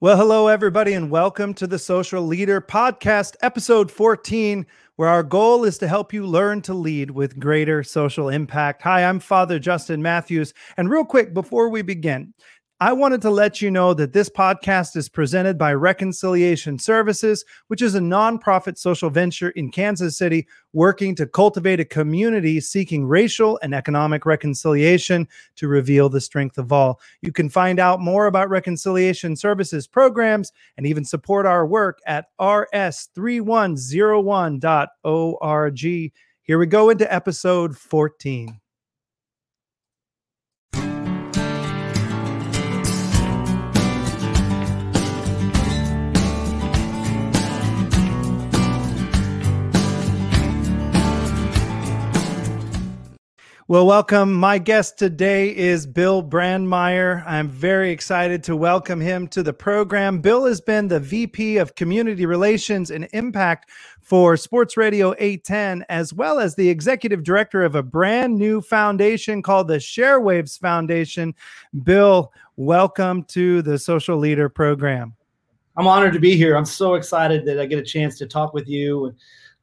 Well, hello, everybody, and welcome to the Social Leader Podcast, episode 14, where our goal is to help you learn to lead with greater social impact. Hi, I'm Father Justin Mathews. And real quick, before we begin, I wanted to let you know that this podcast is presented by Reconciliation Services, which is a nonprofit social venture in Kansas City working to cultivate a community seeking racial and economic reconciliation to reveal the strength of all. You can find out more about Reconciliation Services programs and even support our work at rs3101.org. Here we go into episode 14. Well, welcome. My guest today is Bill Brandmeyer. I'm very excited to welcome him to the program. Bill has been the VP of Community Relations and Impact for Sports Radio 810, as well as the executive director of a brand new foundation called the Sharewaves Foundation. Bill, welcome to the Social Leader program. I'm honored to be here. I'm so excited that I get a chance to talk with you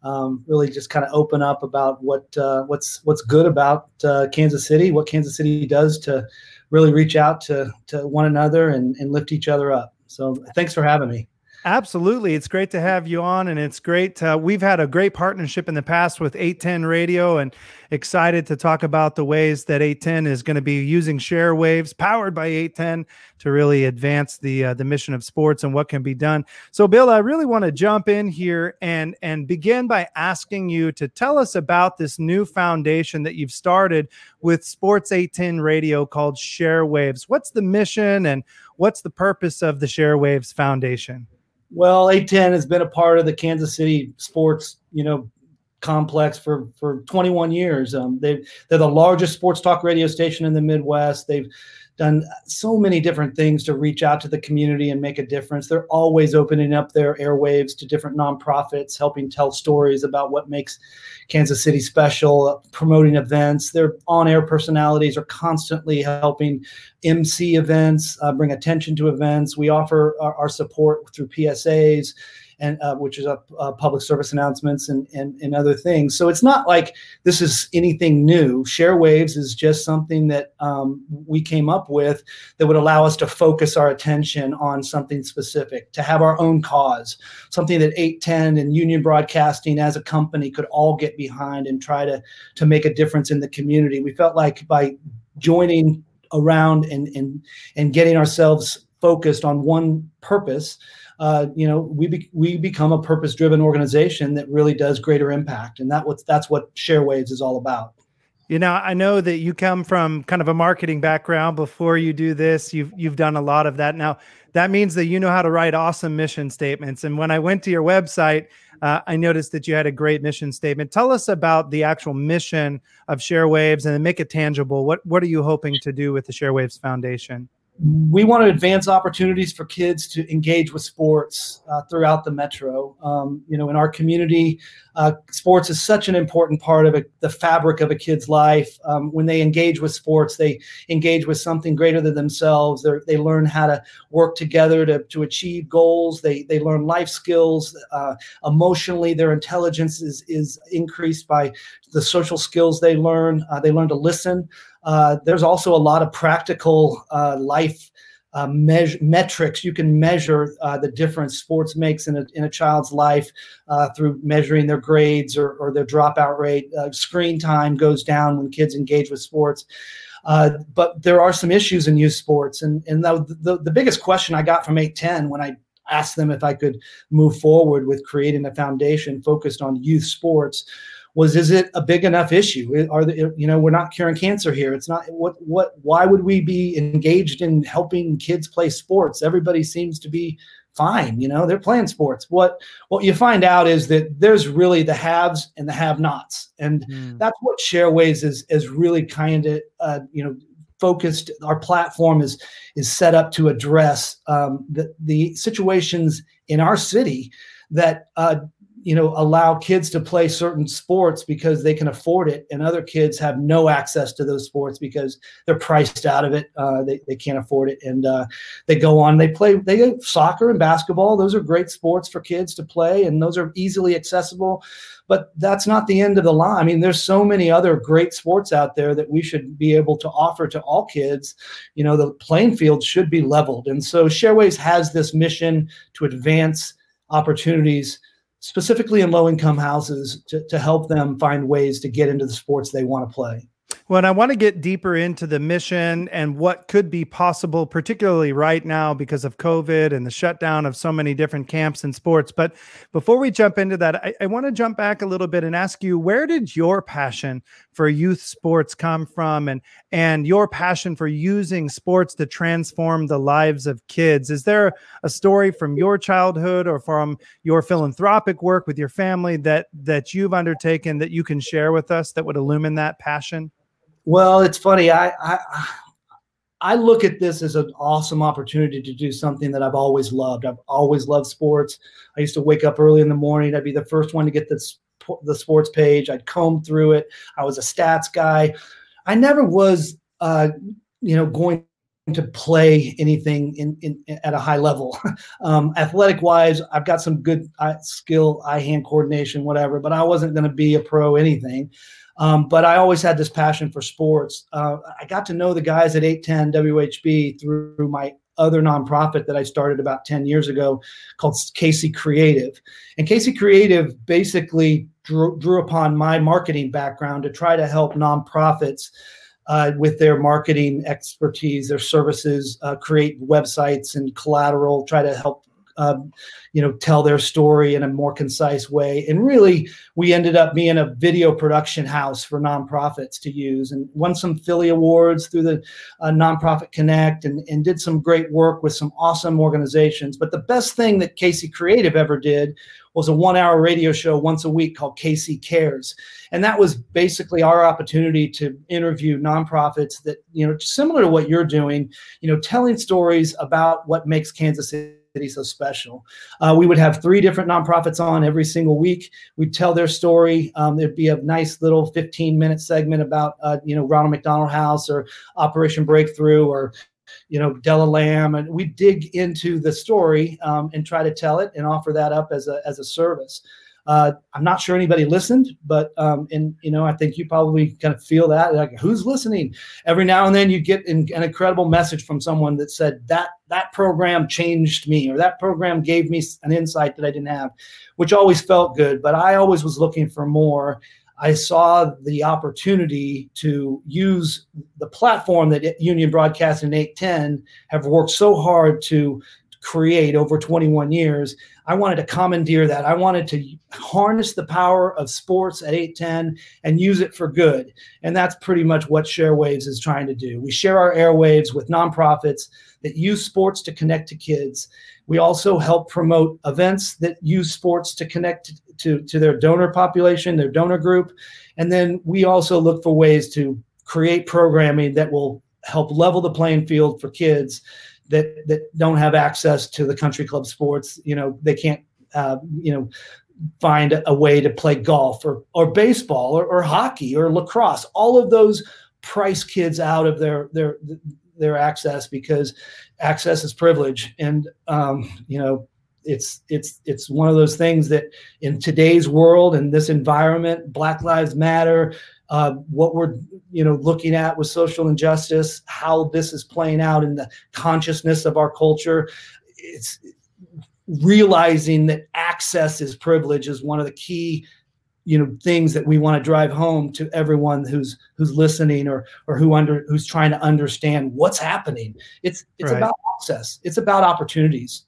um, really just kind of open up about what uh, what's what's good about uh, Kansas City, what Kansas City does to really reach out to to one another and, and lift each other up. So thanks for having me. Absolutely. It's great to have you on. And it's great. We've had a great partnership in the past with 810 Radio and excited to talk about the ways that 810 is going to be using share waves powered by 810 to really advance the uh, the mission of sports and what can be done. So, Bill, I really want to jump in here and, and begin by asking you to tell us about this new foundation that you've started with Sports 810 Radio called Share Waves. What's the mission and what's the purpose of the Share Waves Foundation? Well, 810 has been a part of the Kansas City sports, you know, complex for for 21 years. Um, they they're the largest sports talk radio station in the Midwest. They've done so many different things to reach out to the community and make a difference. They're always opening up their airwaves to different nonprofits, helping tell stories about what makes Kansas City special, promoting events. Their on air personalities are constantly helping MC events, uh, bring attention to events. We offer our, our support through PSAs and uh, which is a, uh, public service announcements and, and and other things. So it's not like this is anything new. Share Waves is just something that um, we came up with that would allow us to focus our attention on something specific, to have our own cause, something that 810 and Union Broadcasting as a company could all get behind and try to to make a difference in the community. We felt like by joining around and and and getting ourselves focused on one purpose uh, you know, we be, we become a purpose-driven organization that really does greater impact, and that what that's what ShareWaves is all about. You know, I know that you come from kind of a marketing background. Before you do this, you've you've done a lot of that. Now, that means that you know how to write awesome mission statements. And when I went to your website, uh, I noticed that you had a great mission statement. Tell us about the actual mission of ShareWaves and then make it tangible. What what are you hoping to do with the ShareWaves Foundation? We want to advance opportunities for kids to engage with sports uh, throughout the metro. Um, you know, in our community, uh, sports is such an important part of a, the fabric of a kid's life. Um, when they engage with sports, they engage with something greater than themselves. They're, they learn how to work together to, to achieve goals. They, they learn life skills. Uh, emotionally, their intelligence is, is increased by the social skills they learn. Uh, they learn to listen. Uh, there's also a lot of practical uh, life uh, measure, metrics. You can measure uh, the difference sports makes in a, in a child's life uh, through measuring their grades or, or their dropout rate. Uh, screen time goes down when kids engage with sports. but there are some issues in youth sports. And, and the, the, the biggest question I got from 810 when I asked them if I could move forward with creating a foundation focused on youth sports was is it a big enough issue? Are the, you know we're not curing cancer here. It's not what what why would we be engaged in helping kids play sports? Everybody seems to be fine you know they're playing sports. What what you find out is that there's really the haves and the have nots and mm. that's what sharewaves is is really kind of uh, you know focused our platform is is set up to address um, the the situations in our city that uh, you know allow kids to play certain sports because they can afford it and other kids have no access to those sports because they're priced out of it uh, they, they can't afford it and uh, they go on they play they soccer and basketball those are great sports for kids to play and those are easily accessible but that's not the end of the line. I mean there's so many other great sports out there that we should be able to offer to all kids you know the playing field should be leveled and so sharewaves has this mission to advance opportunities specifically in low income houses to, to help them find ways to get into the sports they want to play. Well, and I want to get deeper into the mission and what could be possible, particularly right now because of COVID and the shutdown of so many different camps and sports. But before we jump into that, I, I want to jump back a little bit and ask you where did your passion for youth sports come from and and your passion for using sports to transform the lives of kids? Is there a story from your childhood or from your philanthropic work with your family that that you've undertaken that you can share with us that would illumine that passion? Well, it's funny. I, I I look at this as an awesome opportunity to do something that I've always loved. I've always loved sports. I used to wake up early in the morning. I'd be the first one to get this the sports page. I'd comb through it. I was a stats guy. I never was, uh, you know, going to play anything in, in at a high level. um, athletic wise, I've got some good eye, skill, eye hand coordination, whatever. But I wasn't going to be a pro anything. Um, but I always had this passion for sports. Uh, I got to know the guys at 810 WHB through my other nonprofit that I started about 10 years ago called KC Creative. And KC Creative basically drew, drew upon my marketing background to try to help nonprofits uh, with their marketing expertise, their services, uh, create websites and collateral, try to help um, you know, tell their story in a more concise way. And really, we ended up being a video production house for nonprofits to use and won some Philly awards through the uh, Nonprofit Connect and, and did some great work with some awesome organizations. But the best thing that KC Creative ever did was a one hour radio show once a week called KC Cares. And that was basically our opportunity to interview nonprofits that, you know, similar to what you're doing, you know, telling stories about what makes Kansas City City so special. Uh, we would have three different nonprofits on every single week. We'd tell their story. Um, there'd be a nice little 15 minute segment about, uh, you know, Ronald McDonald House or Operation Breakthrough or, you know, Della Lamb. And we dig into the story um, and try to tell it and offer that up as a, as a service. Uh, I'm not sure anybody listened, but um, and you know I think you probably kind of feel that like who's listening. Every now and then you get an, an incredible message from someone that said that that program changed me or that program gave me an insight that I didn't have, which always felt good. But I always was looking for more. I saw the opportunity to use the platform that Union Broadcast and 810 have worked so hard to create over 21 years. I wanted to commandeer that. I wanted to harness the power of sports at 810 and use it for good. And that's pretty much what ShareWaves is trying to do. We share our airwaves with nonprofits that use sports to connect to kids. We also help promote events that use sports to connect to, to their donor population, their donor group. And then we also look for ways to create programming that will help level the playing field for kids that that don't have access to the country club sports. You know, they can't uh, you know find a way to play golf or or baseball or, or hockey or lacrosse. All of those price kids out of their their their access because access is privilege and um, you know it's it's it's one of those things that in today's world and this environment black lives matter uh, what we're you know looking at with social injustice how this is playing out in the consciousness of our culture. It's realizing that access is privilege is one of the key you know things that we want to drive home to everyone who's who's listening or or who under who's trying to understand what's happening. It's it's right. about access. It's about opportunities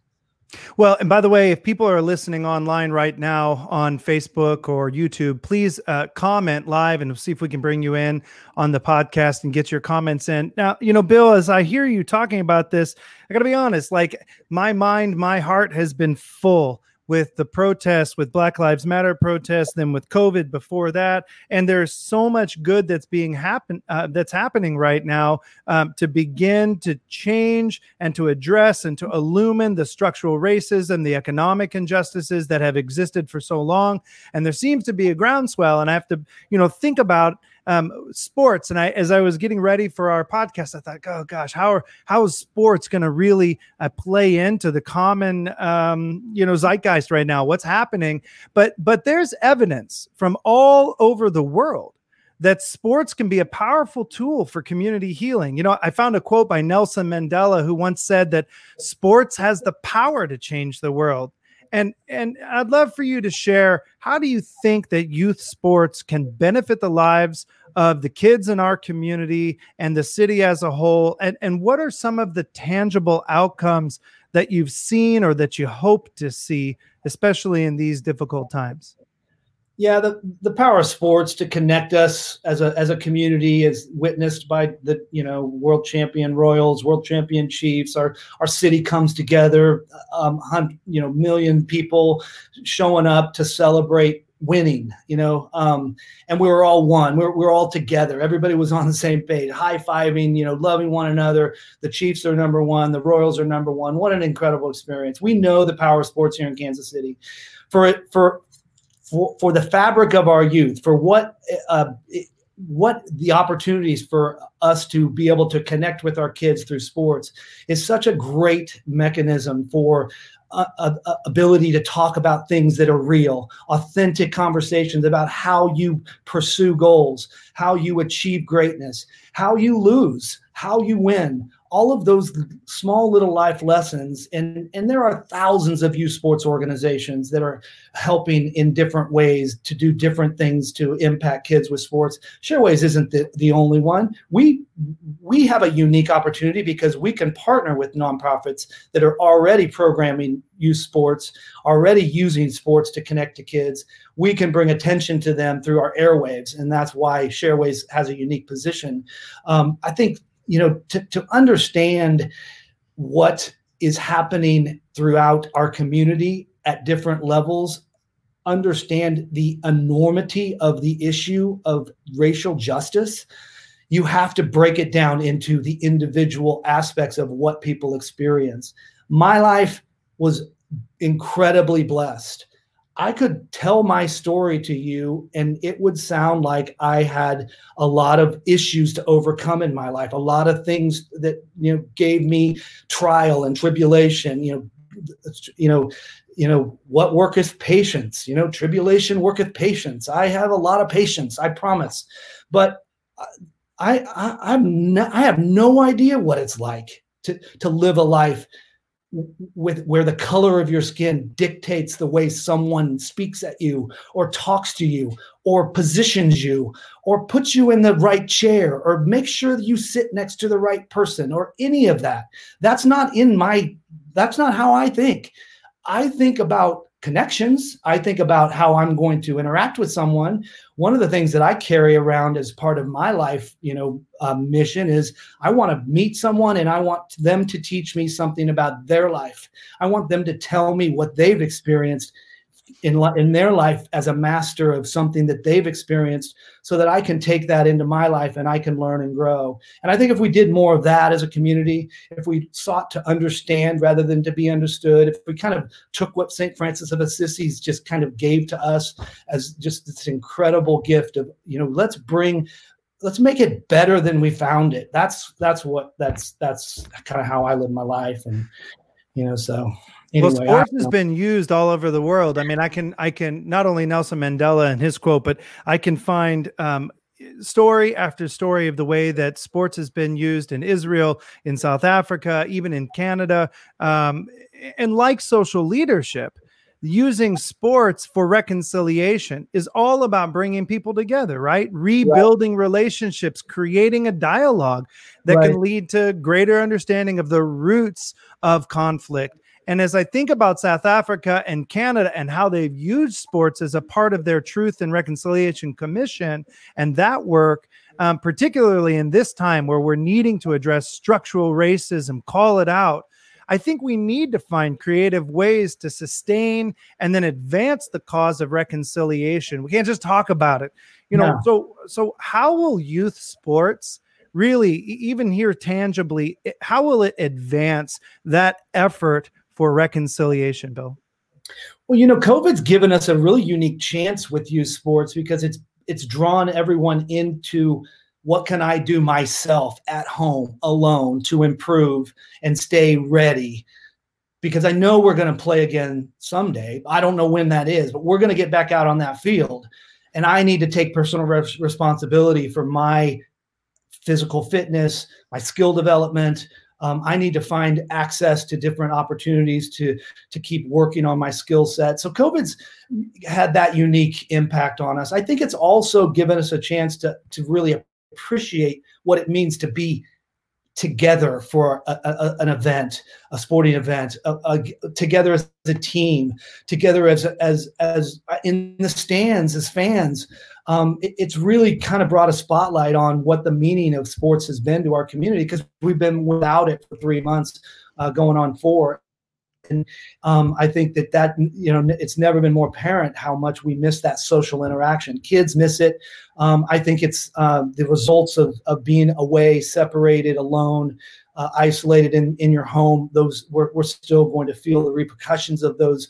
well, and by the way, if people are listening online right now on Facebook or YouTube, please uh, comment live and see if we can bring you in on the podcast and get your comments in. Now, you know, Bill, as I hear you talking about this, I got to be honest, like my mind, my heart has been full with the protests, with Black Lives Matter protests, then with COVID before that, and there's so much good that's being happen uh, that's happening right now um, to begin to change and to address and to illumine the structural racism, the economic injustices that have existed for so long, and there seems to be a groundswell. And I have to, you know, think about um, sports. And I, as I was getting ready for our podcast, I thought, oh gosh, how are how is sports going to really uh, play into the common, um, you know, zeitgeist right now? What's happening? But but there's evidence from all over the world that sports can be a powerful tool for community healing. You know, I found a quote by Nelson Mandela who once said that sports has the power to change the world. And and I'd love for you to share how do you think that youth sports can benefit the lives of the kids in our community and the city as a whole and and what are some of the tangible outcomes that you've seen or that you hope to see especially in these difficult times? Yeah, the, the power of sports to connect us as a as a community is witnessed by the you know world champion Royals, world champion Chiefs. Our our city comes together, um, you know, million people showing up to celebrate winning. You know, um, and we were all one. We we're, we we're all together. Everybody was on the same page, high fiving. You know, loving one another. The Chiefs are number one. The Royals are number one. What an incredible experience. We know the power of sports here in Kansas City. For it for for, for the fabric of our youth, for what uh, what the opportunities for us to be able to connect with our kids through sports is such a great mechanism for ability to talk about things that are real, authentic conversations about how you pursue goals, how you achieve greatness, how you lose, how you win, all of those small little life lessons. And and there are thousands of youth sports organizations that are helping in different ways to do different things to impact kids with sports. Sharewaves isn't the, the only one. We we have a unique opportunity because we can partner with nonprofits that are already programming youth sports already using sports to connect to kids. We can bring attention to them through our airwaves and that's why sharewaves has a unique position. Um, i think you know, to, to understand what is happening throughout our community at different levels, understand the enormity of the issue of racial justice, you have to break it down into the individual aspects of what people experience. My life was incredibly blessed I could tell my story to you and it would sound like I had a lot of issues to overcome in my life, a lot of things that you know gave me trial and tribulation, you know, you know, you know, what worketh patience, you know, tribulation worketh patience. I have a lot of patience, I promise. But uh, I I I'm not, I have no idea what it's like to to live a life with where the color of your skin dictates the way someone speaks at you or talks to you or positions you or puts you in the right chair or make sure that you sit next to the right person or any of that. That's not in my that's not how i think. I think about connections. I think about how I'm going to interact with someone. One of the things that I carry around as part of my life, you know, uh, mission is I want to meet someone and I want them to teach me something about their life. I want them to tell me what they've experienced in in their life as a master of something that they've experienced so that I can take that into my life and I can learn and grow. And I think if we did more of that as a community, if we sought to understand rather than to be understood, if we kind of took what St. Francis of Assisi just kind of gave to us as just this incredible gift of, you know, let's bring let's make it better than we found it. That's that's what that's that's kind of how I live my life and you know so Anyway, well, sports has been used all over the world. I mean, I can I can not only Nelson Mandela and his quote, but I can find um, story after story of the way that sports has been used in Israel, in South Africa, even in Canada, um, and like social leadership. Using sports for reconciliation is all about bringing people together, right? Rebuilding right. relationships, creating a dialogue that right. can lead to greater understanding of the roots of conflict and as I think about South Africa and Canada and how they've used sports as a part of their Truth and Reconciliation Commission and that work, um, particularly in this time where we're needing to address structural racism, call it out. I think we need to find creative ways to sustain and then advance the cause of reconciliation. We can't just talk about it. You know, no. so so how will youth sports really even here tangibly how will it advance that effort for reconciliation, Bill? Well, you know, COVID's given us a really unique chance with youth sports because it's it's drawn everyone into what can I do myself at home alone to improve and stay ready? Because I know we're going to play again someday. I don't know when that is, but we're going to get back out on that field. And I need to take personal res- responsibility for my physical fitness, my skill development, um, I need to find access to different opportunities to to keep working on my skill set. So COVID's had that unique impact on us. I think it's also given us a chance to to really appreciate what it means to be together for a, a, an event, a sporting event, a, together as a team, together as as as in the stands as fans. Um, it, it's really kind of brought a spotlight on what the meaning of sports has been to our community because we've been without it for three months, uh, going on four. And um, I think that that you know it's never been more apparent how much we miss that social interaction. Kids miss it. Um, I think it's uh, the results of of being away, separated, alone, uh, isolated in in your home. Those we're, we're still going to feel the repercussions of those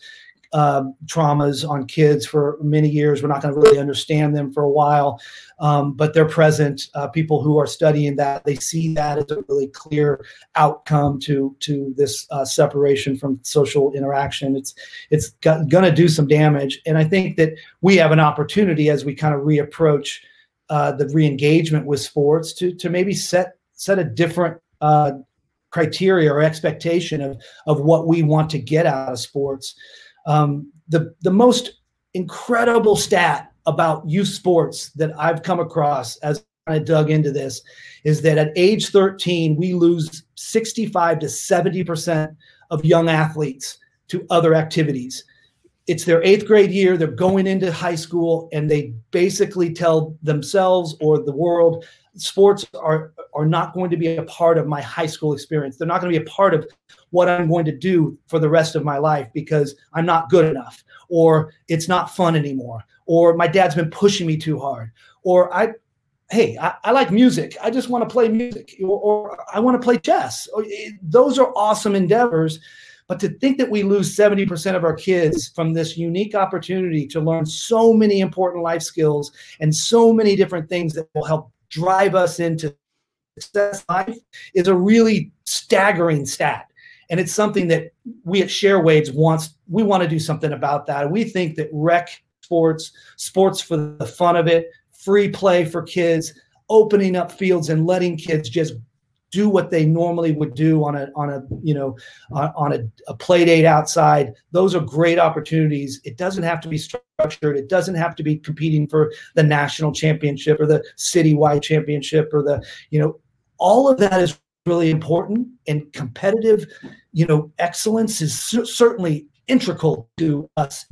um, traumas on kids for many years. We're not going to really understand them for a while, um, but they're present. Uh, people who are studying that they see that as a really clear outcome to to this uh, separation from social interaction. It's it's going to do some damage, and I think that we have an opportunity as we kind of reapproach uh, the reengagement with sports to to maybe set set a different uh, criteria or expectation of of what we want to get out of sports. Um, the the most incredible stat about youth sports that I've come across as I dug into this is that at age 13 we lose 65 to 70 percent of young athletes to other activities. It's their eighth grade year. They're going into high school, and they basically tell themselves or the world, sports are are not going to be a part of my high school experience. They're not going to be a part of what I'm going to do for the rest of my life because I'm not good enough, or it's not fun anymore, or my dad's been pushing me too hard, or I, hey, I, I like music. I just want to play music, or, or I want to play chess. Oh, eh, those are awesome endeavors. But to think that we lose 70% of our kids from this unique opportunity to learn so many important life skills and so many different things that will help drive us into success life is a really staggering stat. And it's something that we at ShareWaves wants, we want to do something about that. We think that rec sports, sports for the fun of it, free play for kids, opening up fields and letting kids just do what they normally would do on a on a you know on, on a, a play date outside. Those are great opportunities. It doesn't have to be structured. It doesn't have to be competing for the national championship or the citywide championship or the you know all of that is really important. And competitive you know excellence is certainly integral to us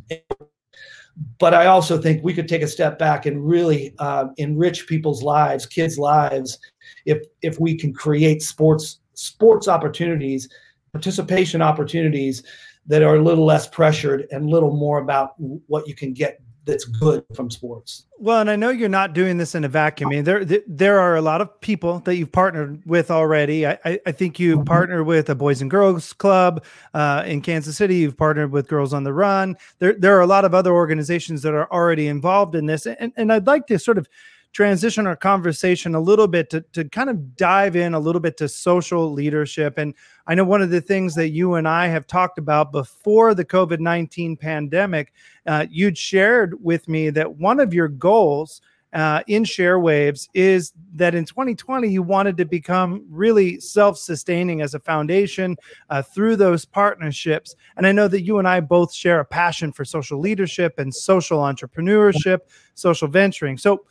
but i also think we could take a step back and really uh, enrich people's lives kids lives if if we can create sports sports opportunities participation opportunities that are a little less pressured and a little more about what you can get that's good from sports. Well, and I know you're not doing this in a vacuum. I mean, there there are a lot of people that you've partnered with already. I I, think you mm-hmm. partnered with a Boys and Girls Club uh, in Kansas City. You've partnered with Girls on the Run. There there are a lot of other organizations that are already involved in this, and and I'd like to sort of transition our conversation a little bit to, to kind of dive in a little bit to social leadership. And I know one of the things that you and I have talked about before the COVID 19 pandemic, uh, you'd shared with me that one of your goals. Uh, in ShareWaves is that in 2020 you wanted to become really self-sustaining as a foundation uh, through those partnerships and i know that you and i both share a passion for social leadership and social entrepreneurship social venturing so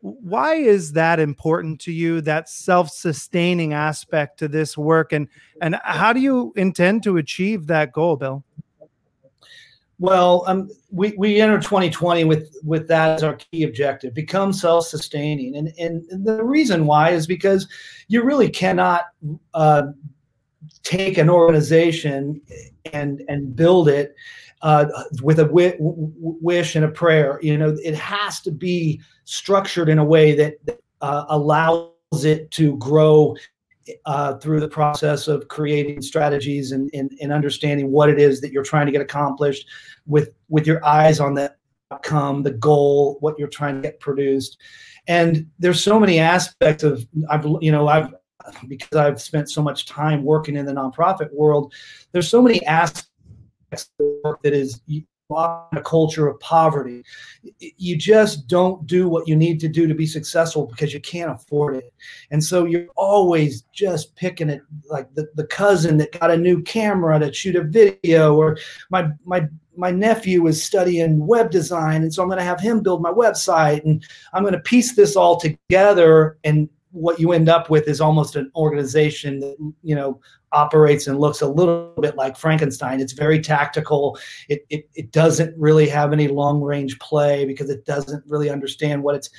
why is that important to you that self-sustaining aspect to this work? And and how do you intend to achieve that goal bill? Well um, we, we enter 2020 with with that as our key objective become self-sustaining. And and the reason why is because you really cannot uh, take an organization and and build it uh, with a w- wish and a prayer. You know, it has to be structured in a way that uh, allows it to grow uh, through the process of creating strategies and, and, and understanding what it is that you're trying to get accomplished with with your eyes on the outcome, the goal, what you're trying to get produced. And there's so many aspects of I've you know I've because I've spent so much time working in the nonprofit world. There's so many aspects that is a culture of poverty. You just don't do what you need to do to be successful because you can't afford it. And so you're always just picking it like the, the cousin that got a new camera to shoot a video, or my my my nephew is studying web design, and so I'm going to have him build my website, and I'm going to piece this all together and what you end up with is almost an organization that you know operates and looks a little bit like Frankenstein. It's very tactical. It it, it doesn't really have any long range play because it doesn't really understand what it's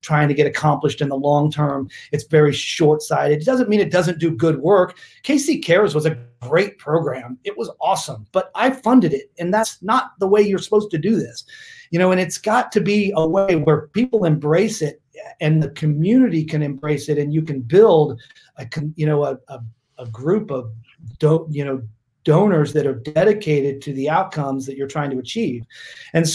trying to get accomplished in the long term. It's very short sighted. It doesn't mean it doesn't do good work. KC Cares was a great program. It was awesome, but I funded it, and that's not the way you're supposed to do this. You know, and it's got to be a way where people embrace it and the community can embrace it and you can build a you know a, a, a group of do, you know donors that are dedicated to the outcomes that you're trying to achieve. And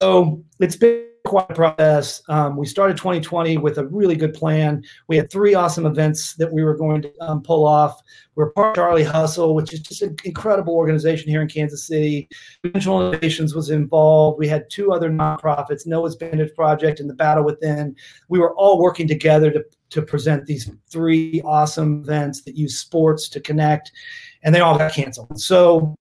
so it's been quite process. Um, we started 2020 with a really good plan. We had three awesome events that we were going to um, pull off. We're part of Charlie Hustle, which is just an incredible organization here in Kansas City. Dimensional Innovations was involved. We had two other nonprofits, Noah's Bandage Project and The Battle Within. We were all working together to, to present these three awesome events that use sports to connect, and they all got canceled. So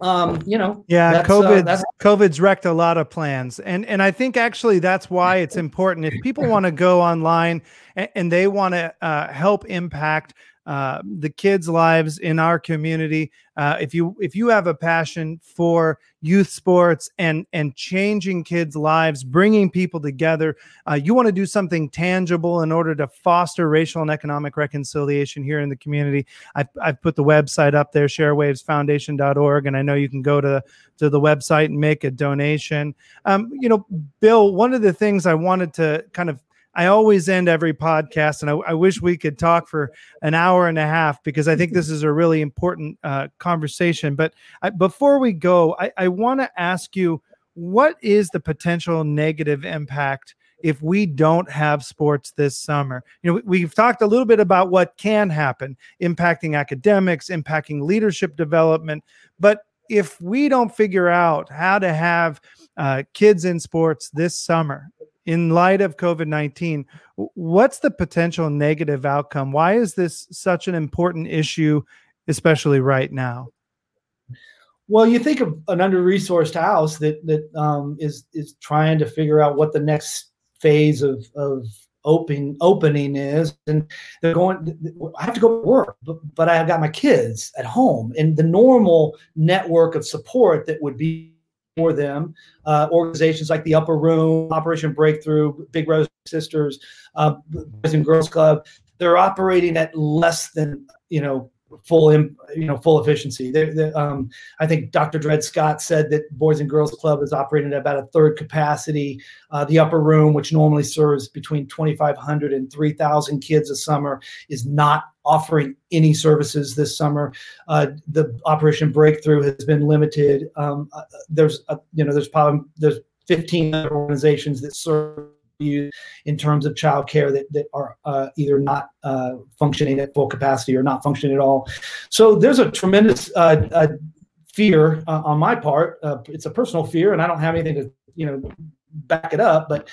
um, you know, yeah, uh, COVID, uh, COVID's wrecked a lot of plans, and and I think actually that's why it's important. If people want to go online and, and they want to uh, help impact uh, the kids' lives in our community. Uh, if you if you have a passion for youth sports and and changing kids' lives, bringing people together, uh, you want to do something tangible in order to foster racial and economic reconciliation here in the community. I've, I've put the website up there, sharewavesfoundation.org, and I know you can go to to the website and make a donation. Um, you know, Bill, one of the things I wanted to kind of I always end every podcast, and I, I, wish we could talk for an hour and a half because I think this is a really important uh, conversation. But I, before we go, I, I want to ask you what is the potential negative impact if we don't have sports this summer? You know, we've talked a little bit about what can happen, impacting academics, impacting leadership development. But if we don't figure out how to have uh, kids in sports this summer, in light of COVID 19, what's the potential negative outcome? Why is this such an important issue, especially right now? Well, you think of an under-resourced house that that um, is is trying to figure out what the next phase of of opening opening is, and they're going. I have to go to work, but, but I've got my kids at home, and the normal network of support that would be for them. Uh, organizations like the Upper Room, Operation Breakthrough, Big Rose Sisters, uh, Boys and Girls Club, they're operating at less than you know full you know full efficiency. They're, they're, um, I think Dr. Dred Scott said that Boys and Girls Club is operating at about a third capacity. Uh, the upper room, which normally serves between 2,500 and 3,000 kids a summer, is not offering any services this summer. Uh, the Operation Breakthrough has been limited. Um, uh, there's you know there's probably there's 15 other organizations that serve in terms of childcare that, that are uh, either not uh, functioning at full capacity or not functioning at all. So there's a tremendous uh, uh fear uh, on my part. Uh, it's a personal fear, and I don't have anything to you know back it up. But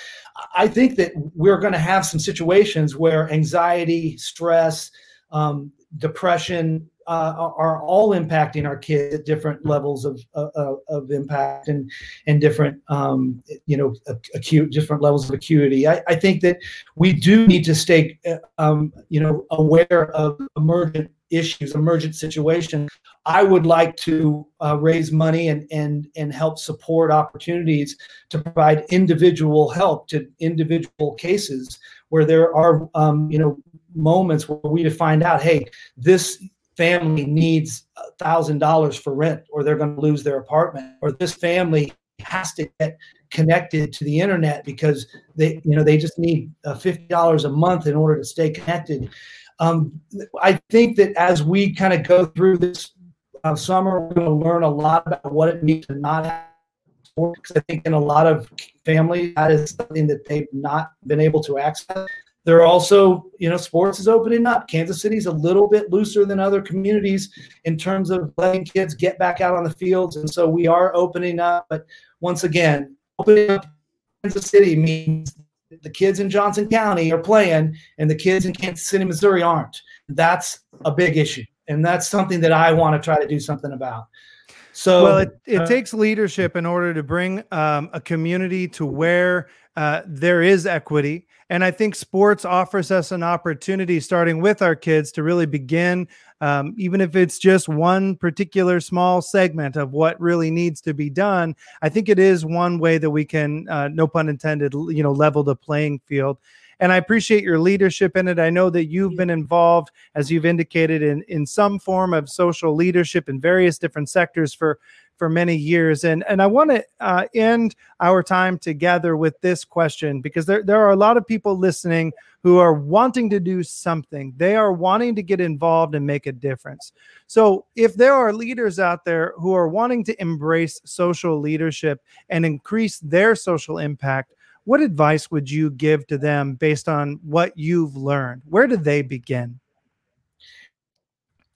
I think that we're going to have some situations where anxiety, stress, um, depression, uh, are all impacting our kids at different levels of of, of impact and and different um, you know acute different levels of acuity. I, I think that we do need to stay uh, um, you know aware of emergent issues, emergent situations. I would like to uh, raise money and and and help support opportunities to provide individual help to individual cases where there are um, you know moments where we find out, hey, this family needs thousand dollars for rent or they're going to lose their apartment. Or this family has to get connected to the internet because they you know they just need uh, $50 a month in order to stay connected. Um, i think that as we kind of go through this uh, summer we're going to learn a lot about what it means to not have sports i think in a lot of families that is something that they've not been able to access there are also, you know, sports is opening up. Kansas City's a little bit looser than other communities in terms of letting kids get back out on the fields. And so we are opening up. But once again, opening up Kansas City means the kids in Johnson County are playing and the kids in Kansas City, Missouri aren't. That's a big issue. And that's something that I want to try to do something about. So, well, it, it uh, takes leadership in order to bring um, a community to where uh, there is equity and I think sports offers us an opportunity, starting with our kids, to really begin, um, even if it's just one particular small segment of what really needs to be done. I think it is one way that we can, uh, no pun intended, you know, level the playing field. And I appreciate your leadership in it. I know that you've been involved, as you've indicated, in in some form of social leadership in various different sectors for for many years. And and I want to uh, end our time together with this question because there there are a lot of people listening who are wanting to do something. They are wanting to get involved and make a difference. So if there are leaders out there who are wanting to embrace social leadership and increase their social impact, what advice would you give to them based on what you've learned? Where do they begin?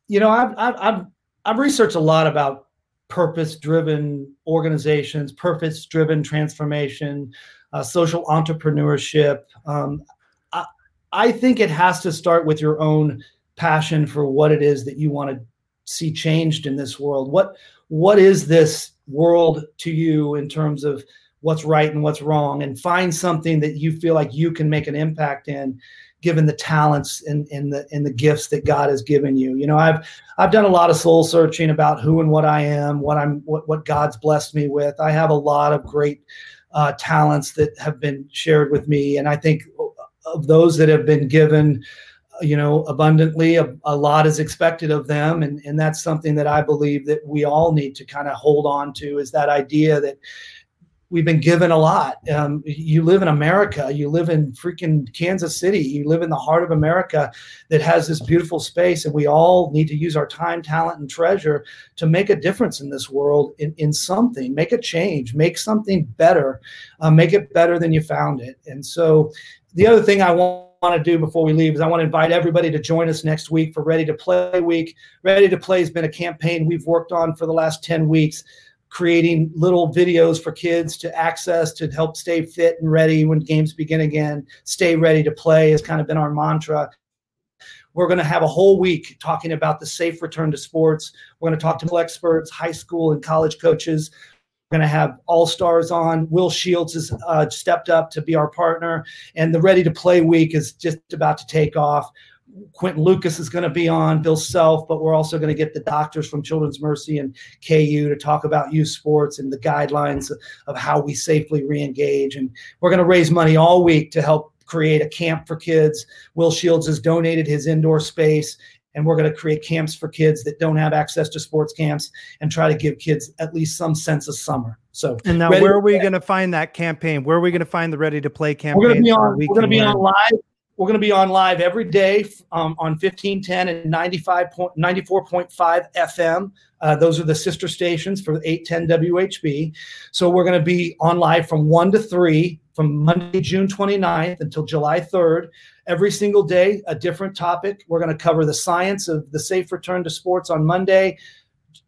You know, I've I've I've, I've researched a lot about purpose driven organizations, purpose driven transformation, uh, social entrepreneurship. Um, I, I think it has to start with your own passion for what it is that you want to see changed in this world. What what is this world to you in terms of what's right and what's wrong and find something that you feel like you can make an impact in given the talents and, and the and the gifts that God has given you. You know, I've I've done a lot of soul searching about who and what I am, what I'm what what God's blessed me with. I have a lot of great uh, talents that have been shared with me, and I think of those that have been given you know abundantly a, a lot is expected of them and and that's something that i believe that we all need to kind of hold on to is that idea that we've been given a lot. Um, you live in America, you live in freaking Kansas City, you live in the heart of America that has this beautiful space, and we all need to use our time, talent, and treasure to make a difference in this world in, in something, make a change, make something better, uh, make it better than you found it. And so, the other thing I want want to do before we leave is I want to invite everybody to join us next week for Ready to Play Week. Ready to Play has been a campaign we've worked on for the last 10 weeks creating little videos for kids to access to help stay fit and ready when games begin again. Stay ready to play has kind of been our mantra. We're going to have a whole week talking about the safe return to sports. We're going to talk to experts, high school and college coaches. We're going to have all stars on. Will Shields has uh, stepped up to be our partner, and the Ready to Play week is just about to take off. Quinton Lucas is going to be on, Bill Self, but we're also going to get the doctors from Children's Mercy and KU to talk about youth sports and the guidelines of how we safely reengage. And we're going to raise money all week to help create a camp for kids. Will Shields has donated his indoor space, and we're going to create camps for kids that don't have access to sports camps and try to give kids at least some sense of summer. So, and now where are we going to find that campaign? Where are we going to find the Ready to Play campaign? We're going to be on. We're going to be on live we're going to be on live every day um, on 1510 and 95 point, 94.5 FM. Uh, those are the sister stations for 810 WHB. So we're going to be on live from 1 to 3 from Monday, June 29th until July 3rd. Every single day, a different topic. We're going to cover the science of the safe return to sports on Monday,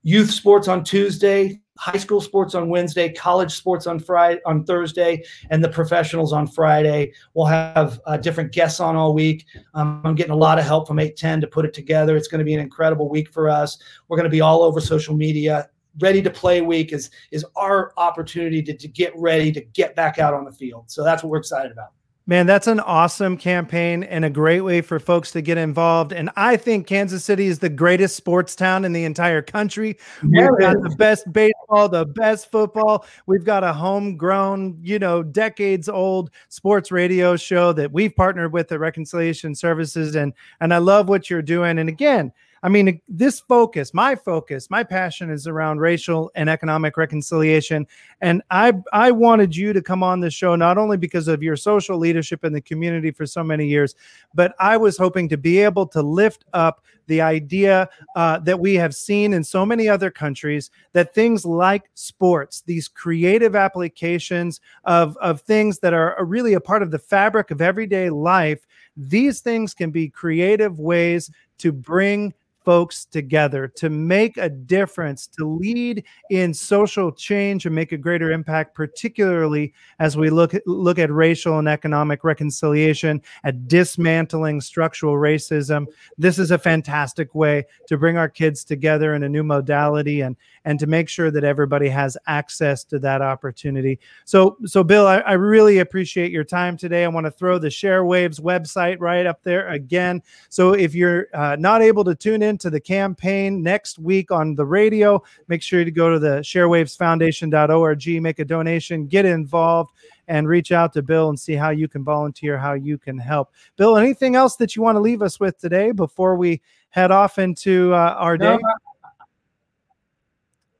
youth sports on Tuesday, high school sports on Wednesday, college sports on Friday, on Thursday, and the professionals on Friday. We'll have uh, different guests on all week. Um, I'm getting a lot of help from 810 to put it together. It's going to be an incredible week for us. We're going to be all over social media. Ready to play week is is our opportunity to, to get ready to get back out on the field. So that's what we're excited about. Man, that's an awesome campaign and a great way for folks to get involved. And I think Kansas City is the greatest sports town in the entire country. Yeah, We've got the best baseball, the best football. We've got a homegrown, you know, decades old sports radio show that we've partnered with the Reconciliation Services. And and I love what you're doing. And again, I mean, this focus, my focus, my passion is around racial and economic reconciliation. And I, I wanted you to come on the show not only because of your social leadership in the community for so many years, but I was hoping to be able to lift up the idea uh, that we have seen in so many other countries that things like sports, these creative applications of, of things that are really a part of the fabric of everyday life, these things can be creative ways to bring folks together to make a difference, to lead in social change and make a greater impact, particularly as we look at, look at racial and economic reconciliation, at dismantling structural racism. This is a fantastic way to bring our kids together in a new modality and and to make sure that everybody has access to that opportunity. So, so Bill, I, I really appreciate your time today. I want to throw the ShareWaves website right up there again. So, if you're uh, not able to tune into the campaign next week on the radio, make sure to go to the ShareWavesFoundation.org, make a donation, get involved and reach out to Bill and see how you can volunteer, how you can help. Bill, anything else that you want to leave us with today before we head off into uh, our day? No,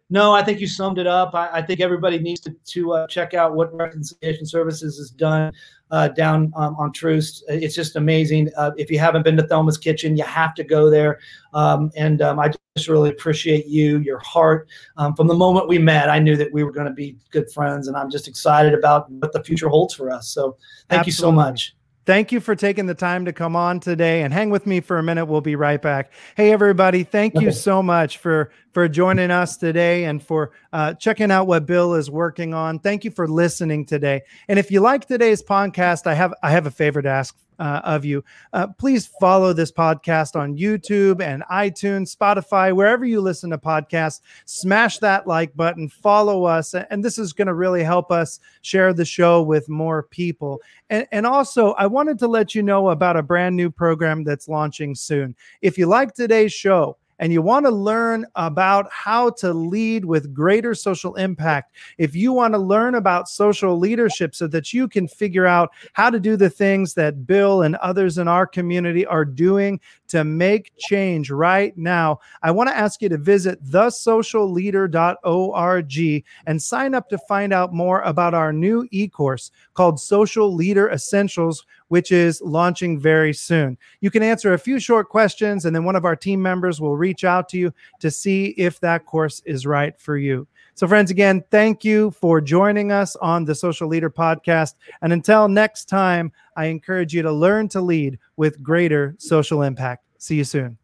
no, I think you summed it up. I, I think everybody needs to, to uh, check out what Reconciliation Services has done uh, down um, on Troost. It's just amazing. Uh, if you haven't been to Thelma's Kitchen, you have to go there. Um, and um, I just really appreciate you, your heart. Um, from the moment we met, I knew that we were going to be good friends, and I'm just excited about what the future holds for us. So thank Absolutely. you so much. Thank you for taking the time to come on today and hang with me for a minute. We'll be right back. Hey, everybody. Thank you so much for, for joining us today and for uh, checking out what Bill is working on. Thank you for listening today. And if you like today's podcast, I have, I have a favor to ask uh, of you. Uh, please follow this podcast on YouTube and iTunes, Spotify, wherever you listen to podcasts. Smash that like button, follow us, and this is going to really help us share the show with more people. And, and also, I wanted to let you know about a brand new program that's launching soon. If you like today's show, and you want to learn about how to lead with greater social impact, if you want to learn about social leadership so that you can figure out how to do the things that Bill and others in our community are doing to make change right now, I want to ask you to visit thesocialleader.org and sign up to find out more about our new e course called Social Leader Essentials which is launching very soon. You can answer a few short questions, and then one of our team members will reach out to you to see if that course is right for you. So, friends, again, thank you for joining us on the Social Leader Podcast. And until next time, I encourage you to learn to lead with greater social impact. See you soon.